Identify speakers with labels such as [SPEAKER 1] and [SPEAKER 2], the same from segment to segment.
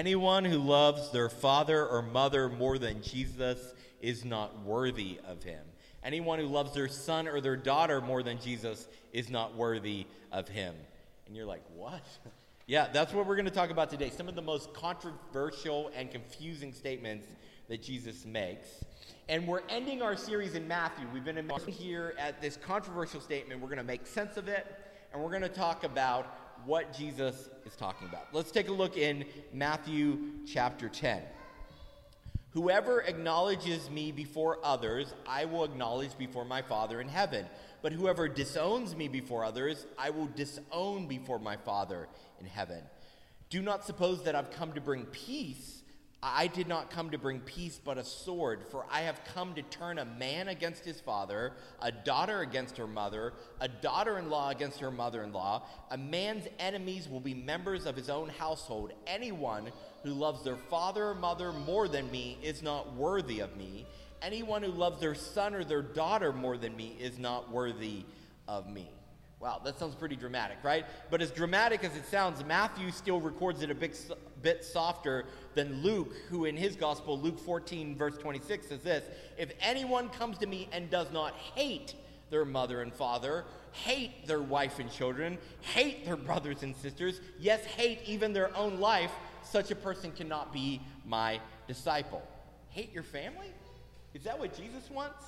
[SPEAKER 1] Anyone who loves their father or mother more than Jesus is not worthy of him. Anyone who loves their son or their daughter more than Jesus is not worthy of him. And you're like, what? yeah, that's what we're going to talk about today. Some of the most controversial and confusing statements that Jesus makes. And we're ending our series in Matthew. We've been in here at this controversial statement. We're going to make sense of it, and we're going to talk about what Jesus is talking about. Let's take a look in Matthew chapter 10. Whoever acknowledges me before others, I will acknowledge before my Father in heaven. But whoever disowns me before others, I will disown before my Father in heaven. Do not suppose that I've come to bring peace. I did not come to bring peace, but a sword, for I have come to turn a man against his father, a daughter against her mother, a daughter in law against her mother in law. A man's enemies will be members of his own household. Anyone who loves their father or mother more than me is not worthy of me. Anyone who loves their son or their daughter more than me is not worthy of me. Wow, that sounds pretty dramatic, right? But as dramatic as it sounds, Matthew still records it a bit, bit softer than Luke, who in his gospel, Luke 14, verse 26, says this If anyone comes to me and does not hate their mother and father, hate their wife and children, hate their brothers and sisters, yes, hate even their own life, such a person cannot be my disciple. Hate your family? Is that what Jesus wants?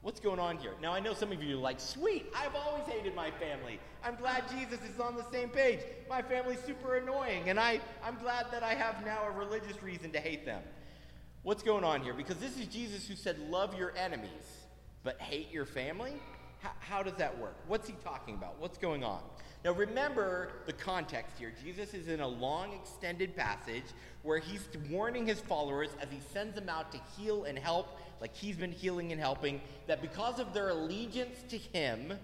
[SPEAKER 1] What's going on here? Now, I know some of you are like, sweet, I've always hated my family. I'm glad Jesus is on the same page. My family's super annoying, and I, I'm glad that I have now a religious reason to hate them. What's going on here? Because this is Jesus who said, love your enemies, but hate your family? How, how does that work? What's he talking about? What's going on? Now, remember the context here. Jesus is in a long, extended passage where he's warning his followers as he sends them out to heal and help like he's been healing and helping, that because of their allegiance to him,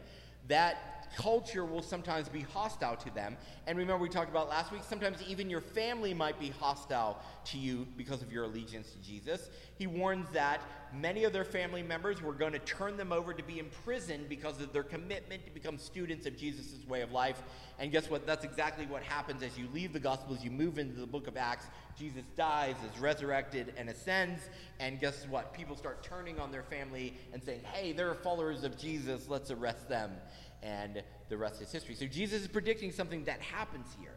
[SPEAKER 1] that culture will sometimes be hostile to them. And remember, we talked about last week, sometimes even your family might be hostile to you because of your allegiance to Jesus. He warns that many of their family members were going to turn them over to be imprisoned because of their commitment to become students of Jesus' way of life. And guess what? That's exactly what happens as you leave the Gospels, you move into the book of Acts. Jesus dies, is resurrected, and ascends. And guess what? People start turning on their family and saying, hey, they're followers of Jesus, let's arrest them and the rest is history. So Jesus is predicting something that happens here.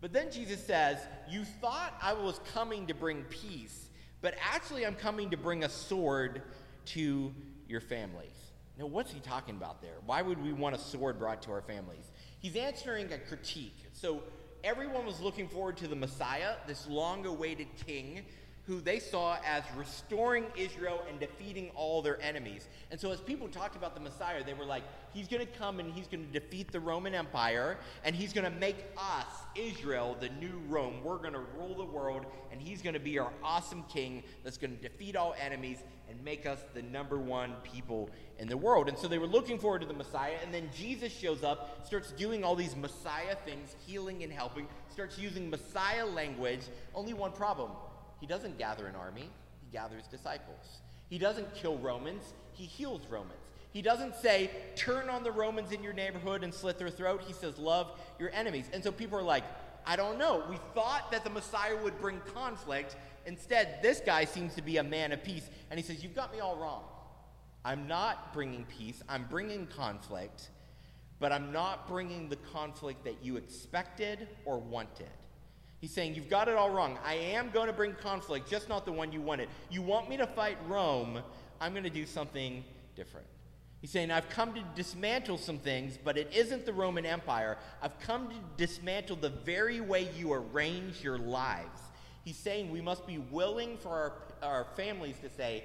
[SPEAKER 1] But then Jesus says, You thought I was coming to bring peace, but actually I'm coming to bring a sword to your families. Now, what's he talking about there? Why would we want a sword brought to our families? He's answering a critique. So, everyone was looking forward to the Messiah, this long awaited king who they saw as restoring Israel and defeating all their enemies. And so, as people talked about the Messiah, they were like, He's going to come and He's going to defeat the Roman Empire, and He's going to make us, Israel, the new Rome. We're going to rule the world, and He's going to be our awesome king that's going to defeat all enemies and make us the number one people in the world. And so, they were looking forward to the Messiah, and then Jesus shows up, starts doing all these Messiah things, healing and helping, starts using Messiah language. Only one problem he doesn't gather an army, he gathers disciples. He doesn't kill Romans, he heals Romans. He doesn't say, turn on the Romans in your neighborhood and slit their throat. He says, love your enemies. And so people are like, I don't know. We thought that the Messiah would bring conflict. Instead, this guy seems to be a man of peace. And he says, You've got me all wrong. I'm not bringing peace, I'm bringing conflict, but I'm not bringing the conflict that you expected or wanted. He's saying, You've got it all wrong. I am going to bring conflict, just not the one you wanted. You want me to fight Rome, I'm going to do something different. He's saying, I've come to dismantle some things, but it isn't the Roman Empire. I've come to dismantle the very way you arrange your lives. He's saying we must be willing for our, our families to say,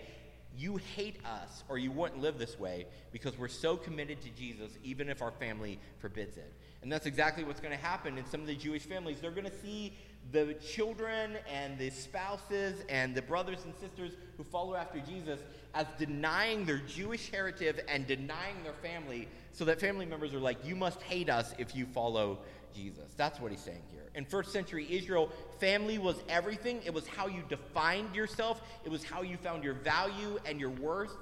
[SPEAKER 1] You hate us, or you wouldn't live this way, because we're so committed to Jesus, even if our family forbids it. And that's exactly what's going to happen in some of the Jewish families. They're going to see the children and the spouses and the brothers and sisters who follow after Jesus as denying their Jewish heritage and denying their family, so that family members are like, You must hate us if you follow Jesus. That's what he's saying here. In first century Israel, family was everything. It was how you defined yourself, it was how you found your value and your worth.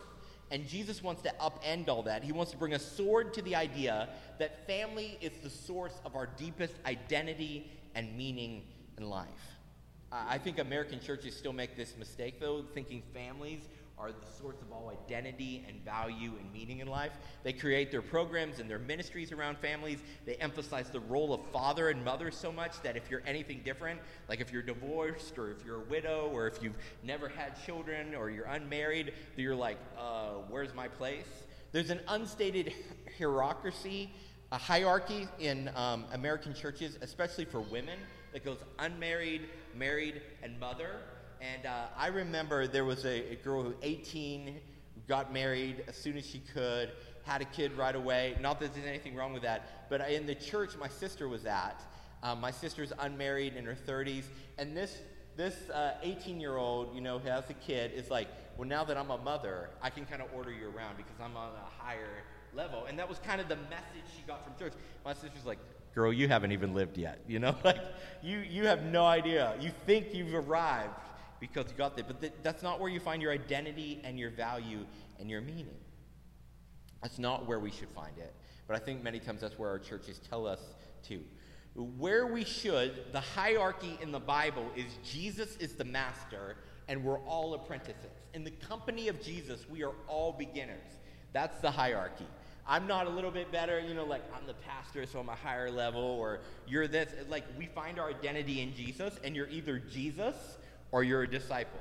[SPEAKER 1] And Jesus wants to upend all that. He wants to bring a sword to the idea that family is the source of our deepest identity and meaning life. I think American churches still make this mistake, though, thinking families are the source of all identity and value and meaning in life. They create their programs and their ministries around families. They emphasize the role of father and mother so much that if you're anything different, like if you're divorced or if you're a widow or if you've never had children or you're unmarried, you're like, uh, where's my place? There's an unstated hierarchy, a hierarchy in um, American churches, especially for women, that goes unmarried, married, and mother. And uh, I remember there was a, a girl who 18 got married as soon as she could, had a kid right away. Not that there's anything wrong with that, but in the church my sister was at, um, my sister's unmarried in her 30s, and this this 18 uh, year old, you know, who has a kid, is like, well, now that I'm a mother, I can kind of order you around because I'm on a higher level. And that was kind of the message she got from church. My sister's like, girl, you haven't even lived yet. You know, like, you, you have no idea. You think you've arrived because you got there. But th- that's not where you find your identity and your value and your meaning. That's not where we should find it. But I think many times that's where our churches tell us to. Where we should, the hierarchy in the Bible is Jesus is the master and we're all apprentices. In the company of Jesus, we are all beginners. That's the hierarchy. I'm not a little bit better, you know, like I'm the pastor, so I'm a higher level, or you're this. Like we find our identity in Jesus, and you're either Jesus or you're a disciple.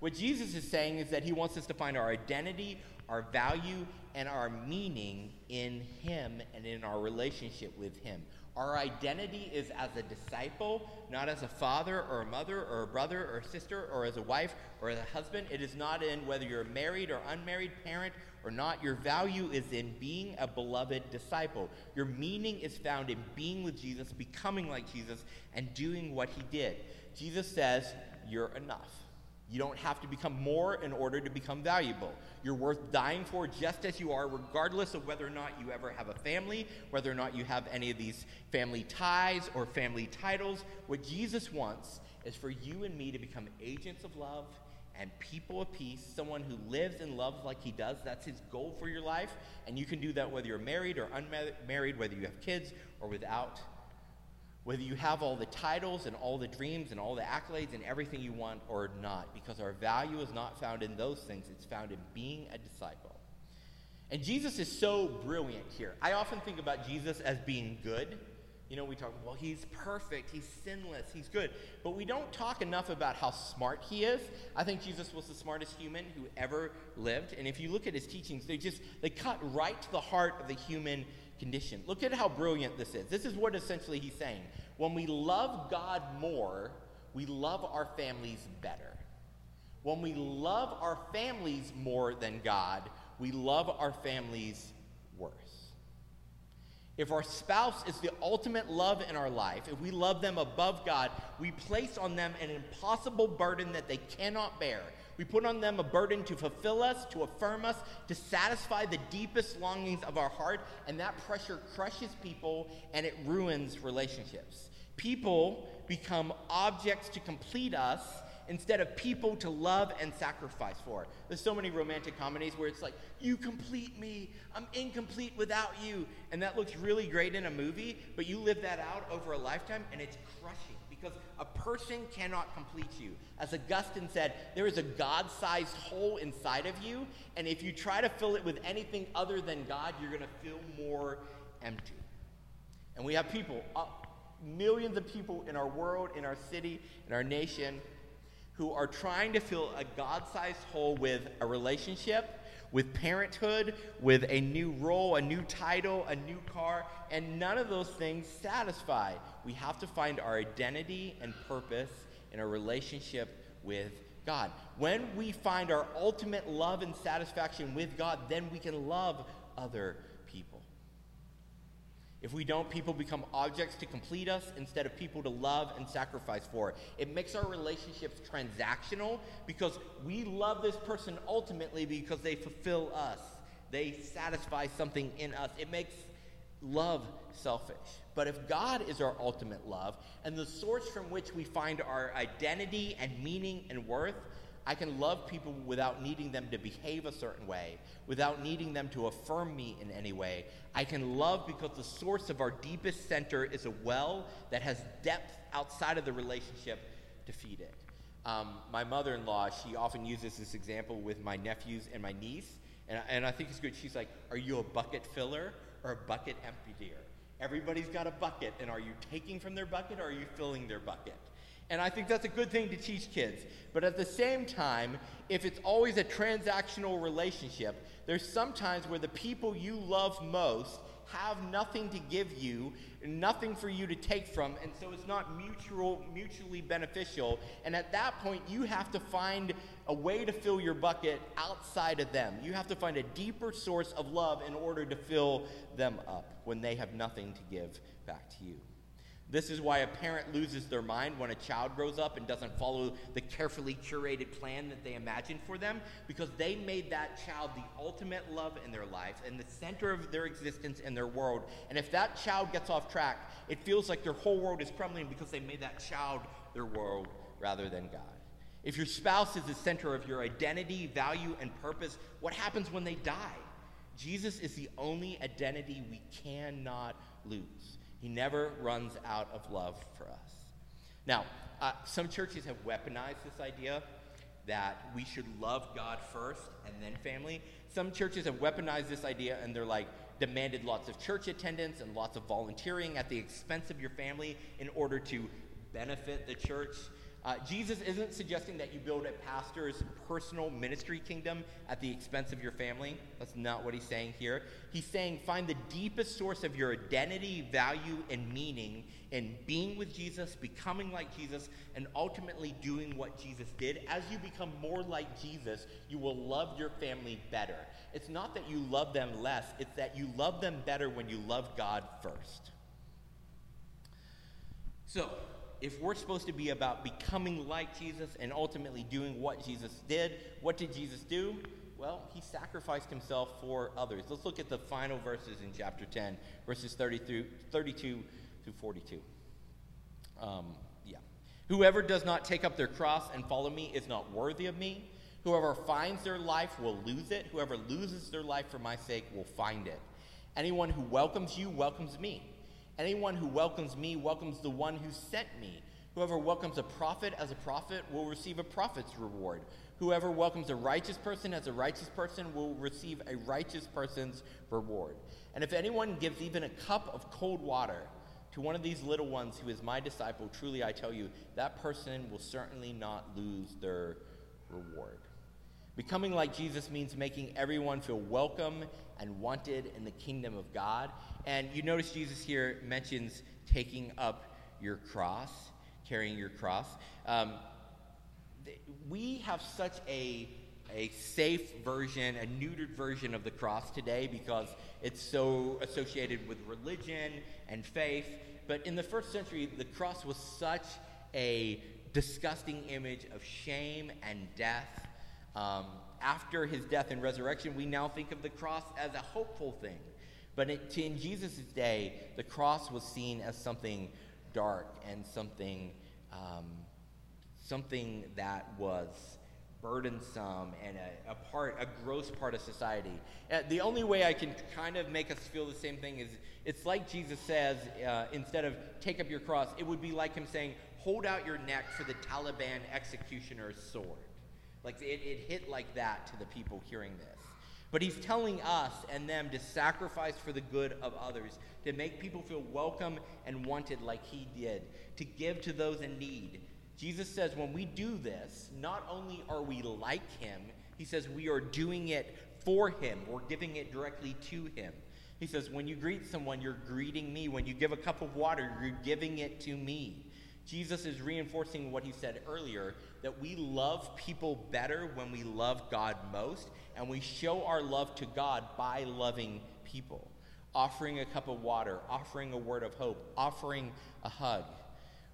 [SPEAKER 1] What Jesus is saying is that he wants us to find our identity, our value, and our meaning in him and in our relationship with him. Our identity is as a disciple, not as a father or a mother or a brother or a sister or as a wife or as a husband. It is not in whether you're a married or unmarried parent or not. Your value is in being a beloved disciple. Your meaning is found in being with Jesus, becoming like Jesus, and doing what he did. Jesus says, you're enough. You don't have to become more in order to become valuable. You're worth dying for just as you are, regardless of whether or not you ever have a family, whether or not you have any of these family ties or family titles. What Jesus wants is for you and me to become agents of love and people of peace, someone who lives and loves like he does. That's his goal for your life. And you can do that whether you're married or unmarried, whether you have kids or without whether you have all the titles and all the dreams and all the accolades and everything you want or not, because our value is not found in those things, it's found in being a disciple. And Jesus is so brilliant here. I often think about Jesus as being good. You know, we talk, well, he's perfect, he's sinless, he's good. But we don't talk enough about how smart he is. I think Jesus was the smartest human who ever lived. And if you look at his teachings, they just they cut right to the heart of the human condition. Look at how brilliant this is. This is what essentially he's saying. When we love God more, we love our families better. When we love our families more than God, we love our families worse. If our spouse is the ultimate love in our life, if we love them above God, we place on them an impossible burden that they cannot bear. We put on them a burden to fulfill us, to affirm us, to satisfy the deepest longings of our heart, and that pressure crushes people and it ruins relationships. People become objects to complete us instead of people to love and sacrifice for. There's so many romantic comedies where it's like, you complete me, I'm incomplete without you. And that looks really great in a movie, but you live that out over a lifetime and it's crushing because a person cannot complete you. As Augustine said, there is a God sized hole inside of you, and if you try to fill it with anything other than God, you're going to feel more empty. And we have people, uh, millions of people in our world, in our city, in our nation, who are trying to fill a God sized hole with a relationship with parenthood, with a new role, a new title, a new car, and none of those things satisfy. We have to find our identity and purpose in a relationship with God. When we find our ultimate love and satisfaction with God, then we can love other. If we don't, people become objects to complete us instead of people to love and sacrifice for. It makes our relationships transactional because we love this person ultimately because they fulfill us, they satisfy something in us. It makes love selfish. But if God is our ultimate love and the source from which we find our identity and meaning and worth, I can love people without needing them to behave a certain way, without needing them to affirm me in any way. I can love because the source of our deepest center is a well that has depth outside of the relationship to feed it. Um, my mother in law, she often uses this example with my nephews and my niece, and, I- and I think it's good. She's like, Are you a bucket filler or a bucket emptier? Everybody's got a bucket, and are you taking from their bucket or are you filling their bucket? And I think that's a good thing to teach kids. But at the same time, if it's always a transactional relationship, there's sometimes where the people you love most have nothing to give you, nothing for you to take from, and so it's not mutual, mutually beneficial. And at that point, you have to find a way to fill your bucket outside of them. You have to find a deeper source of love in order to fill them up when they have nothing to give back to you. This is why a parent loses their mind when a child grows up and doesn't follow the carefully curated plan that they imagined for them because they made that child the ultimate love in their life and the center of their existence in their world. And if that child gets off track, it feels like their whole world is crumbling because they made that child their world rather than God. If your spouse is the center of your identity, value, and purpose, what happens when they die? Jesus is the only identity we cannot lose. He never runs out of love for us. Now, uh, some churches have weaponized this idea that we should love God first and then family. Some churches have weaponized this idea and they're like demanded lots of church attendance and lots of volunteering at the expense of your family in order to benefit the church. Uh, Jesus isn't suggesting that you build a pastor's personal ministry kingdom at the expense of your family. That's not what he's saying here. He's saying find the deepest source of your identity, value, and meaning in being with Jesus, becoming like Jesus, and ultimately doing what Jesus did. As you become more like Jesus, you will love your family better. It's not that you love them less, it's that you love them better when you love God first. So, if we're supposed to be about becoming like Jesus and ultimately doing what Jesus did, what did Jesus do? Well, he sacrificed himself for others. Let's look at the final verses in chapter 10, verses 30 through, 32 through 42. Um, yeah. Whoever does not take up their cross and follow me is not worthy of me. Whoever finds their life will lose it. Whoever loses their life for my sake will find it. Anyone who welcomes you welcomes me. Anyone who welcomes me welcomes the one who sent me. Whoever welcomes a prophet as a prophet will receive a prophet's reward. Whoever welcomes a righteous person as a righteous person will receive a righteous person's reward. And if anyone gives even a cup of cold water to one of these little ones who is my disciple, truly I tell you, that person will certainly not lose their reward. Becoming like Jesus means making everyone feel welcome and wanted in the kingdom of God. And you notice Jesus here mentions taking up your cross, carrying your cross. Um, th- we have such a, a safe version, a neutered version of the cross today because it's so associated with religion and faith. But in the first century, the cross was such a disgusting image of shame and death. Um, after his death and resurrection, we now think of the cross as a hopeful thing. But it, in Jesus' day, the cross was seen as something dark and something, um, something that was burdensome and a, a, part, a gross part of society. Uh, the only way I can kind of make us feel the same thing is it's like Jesus says, uh, instead of take up your cross, it would be like him saying, hold out your neck for the Taliban executioner's sword. Like it, it hit like that to the people hearing this. But he's telling us and them to sacrifice for the good of others, to make people feel welcome and wanted like he did, to give to those in need. Jesus says when we do this, not only are we like him, he says we are doing it for him. We're giving it directly to him. He says, when you greet someone, you're greeting me. When you give a cup of water, you're giving it to me. Jesus is reinforcing what he said earlier that we love people better when we love God most, and we show our love to God by loving people. Offering a cup of water, offering a word of hope, offering a hug.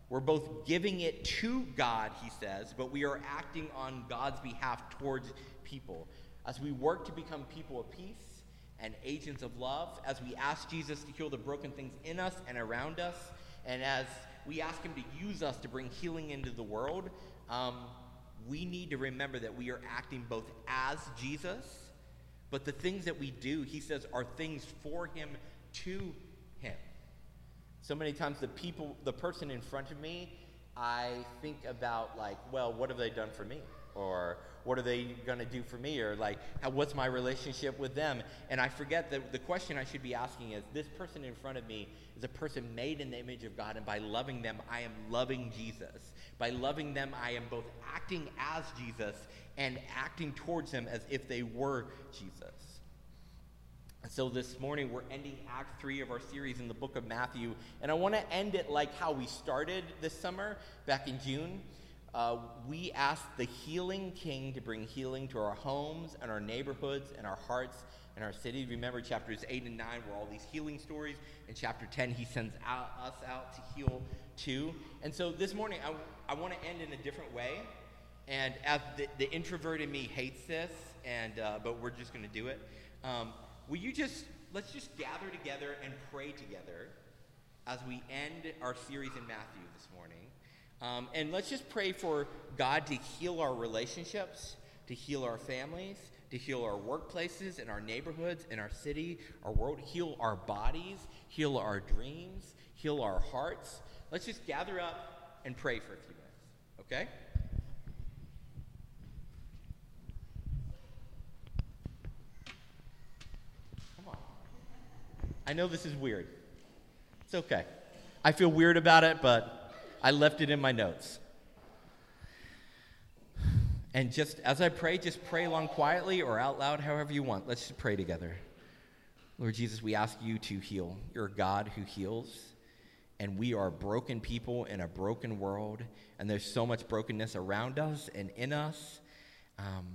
[SPEAKER 1] We're both giving it to God, he says, but we are acting on God's behalf towards people. As we work to become people of peace and agents of love, as we ask Jesus to heal the broken things in us and around us, and as we ask him to use us to bring healing into the world, um, we need to remember that we are acting both as Jesus, but the things that we do, he says, are things for him, to him. So many times, the people, the person in front of me, I think about, like, well, what have they done for me? Or what are they going to do for me? Or, like, how, what's my relationship with them? And I forget that the question I should be asking is this person in front of me is a person made in the image of God, and by loving them, I am loving Jesus. By loving them, I am both acting as Jesus and acting towards them as if they were Jesus. So this morning we're ending Act 3 of our series in the book of Matthew. And I want to end it like how we started this summer back in June. Uh, we asked the healing king to bring healing to our homes and our neighborhoods and our hearts and our cities. Remember chapters 8 and 9 were all these healing stories. In chapter 10, he sends out, us out to heal too. And so this morning, I, I want to end in a different way. And as the, the introvert in me hates this, and uh, but we're just going to do it. Um, will you just let's just gather together and pray together as we end our series in Matthew this morning, um, and let's just pray for God to heal our relationships, to heal our families, to heal our workplaces and our neighborhoods and our city, our world, heal our bodies, heal our dreams, heal our hearts. Let's just gather up and pray for a few minutes, okay? Come on. I know this is weird. It's okay. I feel weird about it, but I left it in my notes. And just as I pray, just pray along quietly or out loud, however you want. Let's just pray together. Lord Jesus, we ask you to heal. You're a God who heals. And we are broken people in a broken world. And there's so much brokenness around us and in us. Um,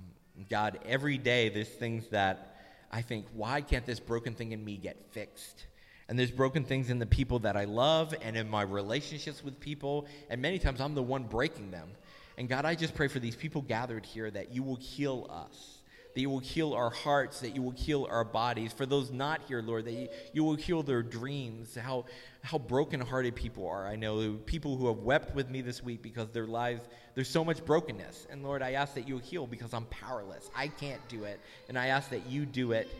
[SPEAKER 1] God, every day there's things that I think, why can't this broken thing in me get fixed? And there's broken things in the people that I love and in my relationships with people. And many times I'm the one breaking them. And God, I just pray for these people gathered here that you will heal us that you will heal our hearts, that you will heal our bodies. For those not here, Lord, that you, you will heal their dreams, how, how brokenhearted people are. I know people who have wept with me this week because their lives, there's so much brokenness. And Lord, I ask that you heal because I'm powerless. I can't do it. And I ask that you do it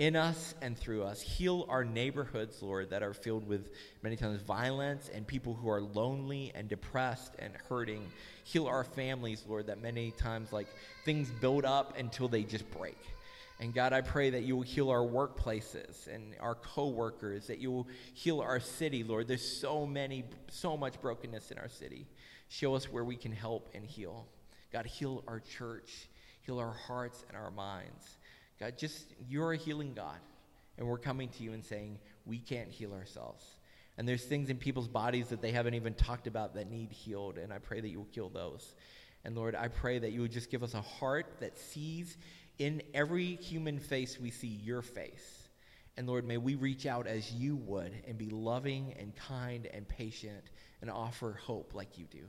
[SPEAKER 1] in us and through us. Heal our neighborhoods, Lord, that are filled with many times violence and people who are lonely and depressed and hurting. Heal our families, Lord, that many times like things build up until they just break. And God, I pray that you will heal our workplaces and our coworkers, that you will heal our city, Lord. There's so many, so much brokenness in our city. Show us where we can help and heal. God, heal our church, heal our hearts and our minds. God, just you're a healing God. And we're coming to you and saying, we can't heal ourselves. And there's things in people's bodies that they haven't even talked about that need healed. And I pray that you will heal those. And Lord, I pray that you would just give us a heart that sees in every human face we see your face. And Lord, may we reach out as you would and be loving and kind and patient and offer hope like you do.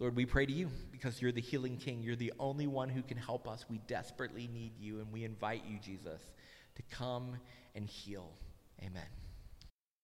[SPEAKER 1] Lord, we pray to you because you're the healing king. You're the only one who can help us. We desperately need you, and we invite you, Jesus, to come and heal. Amen.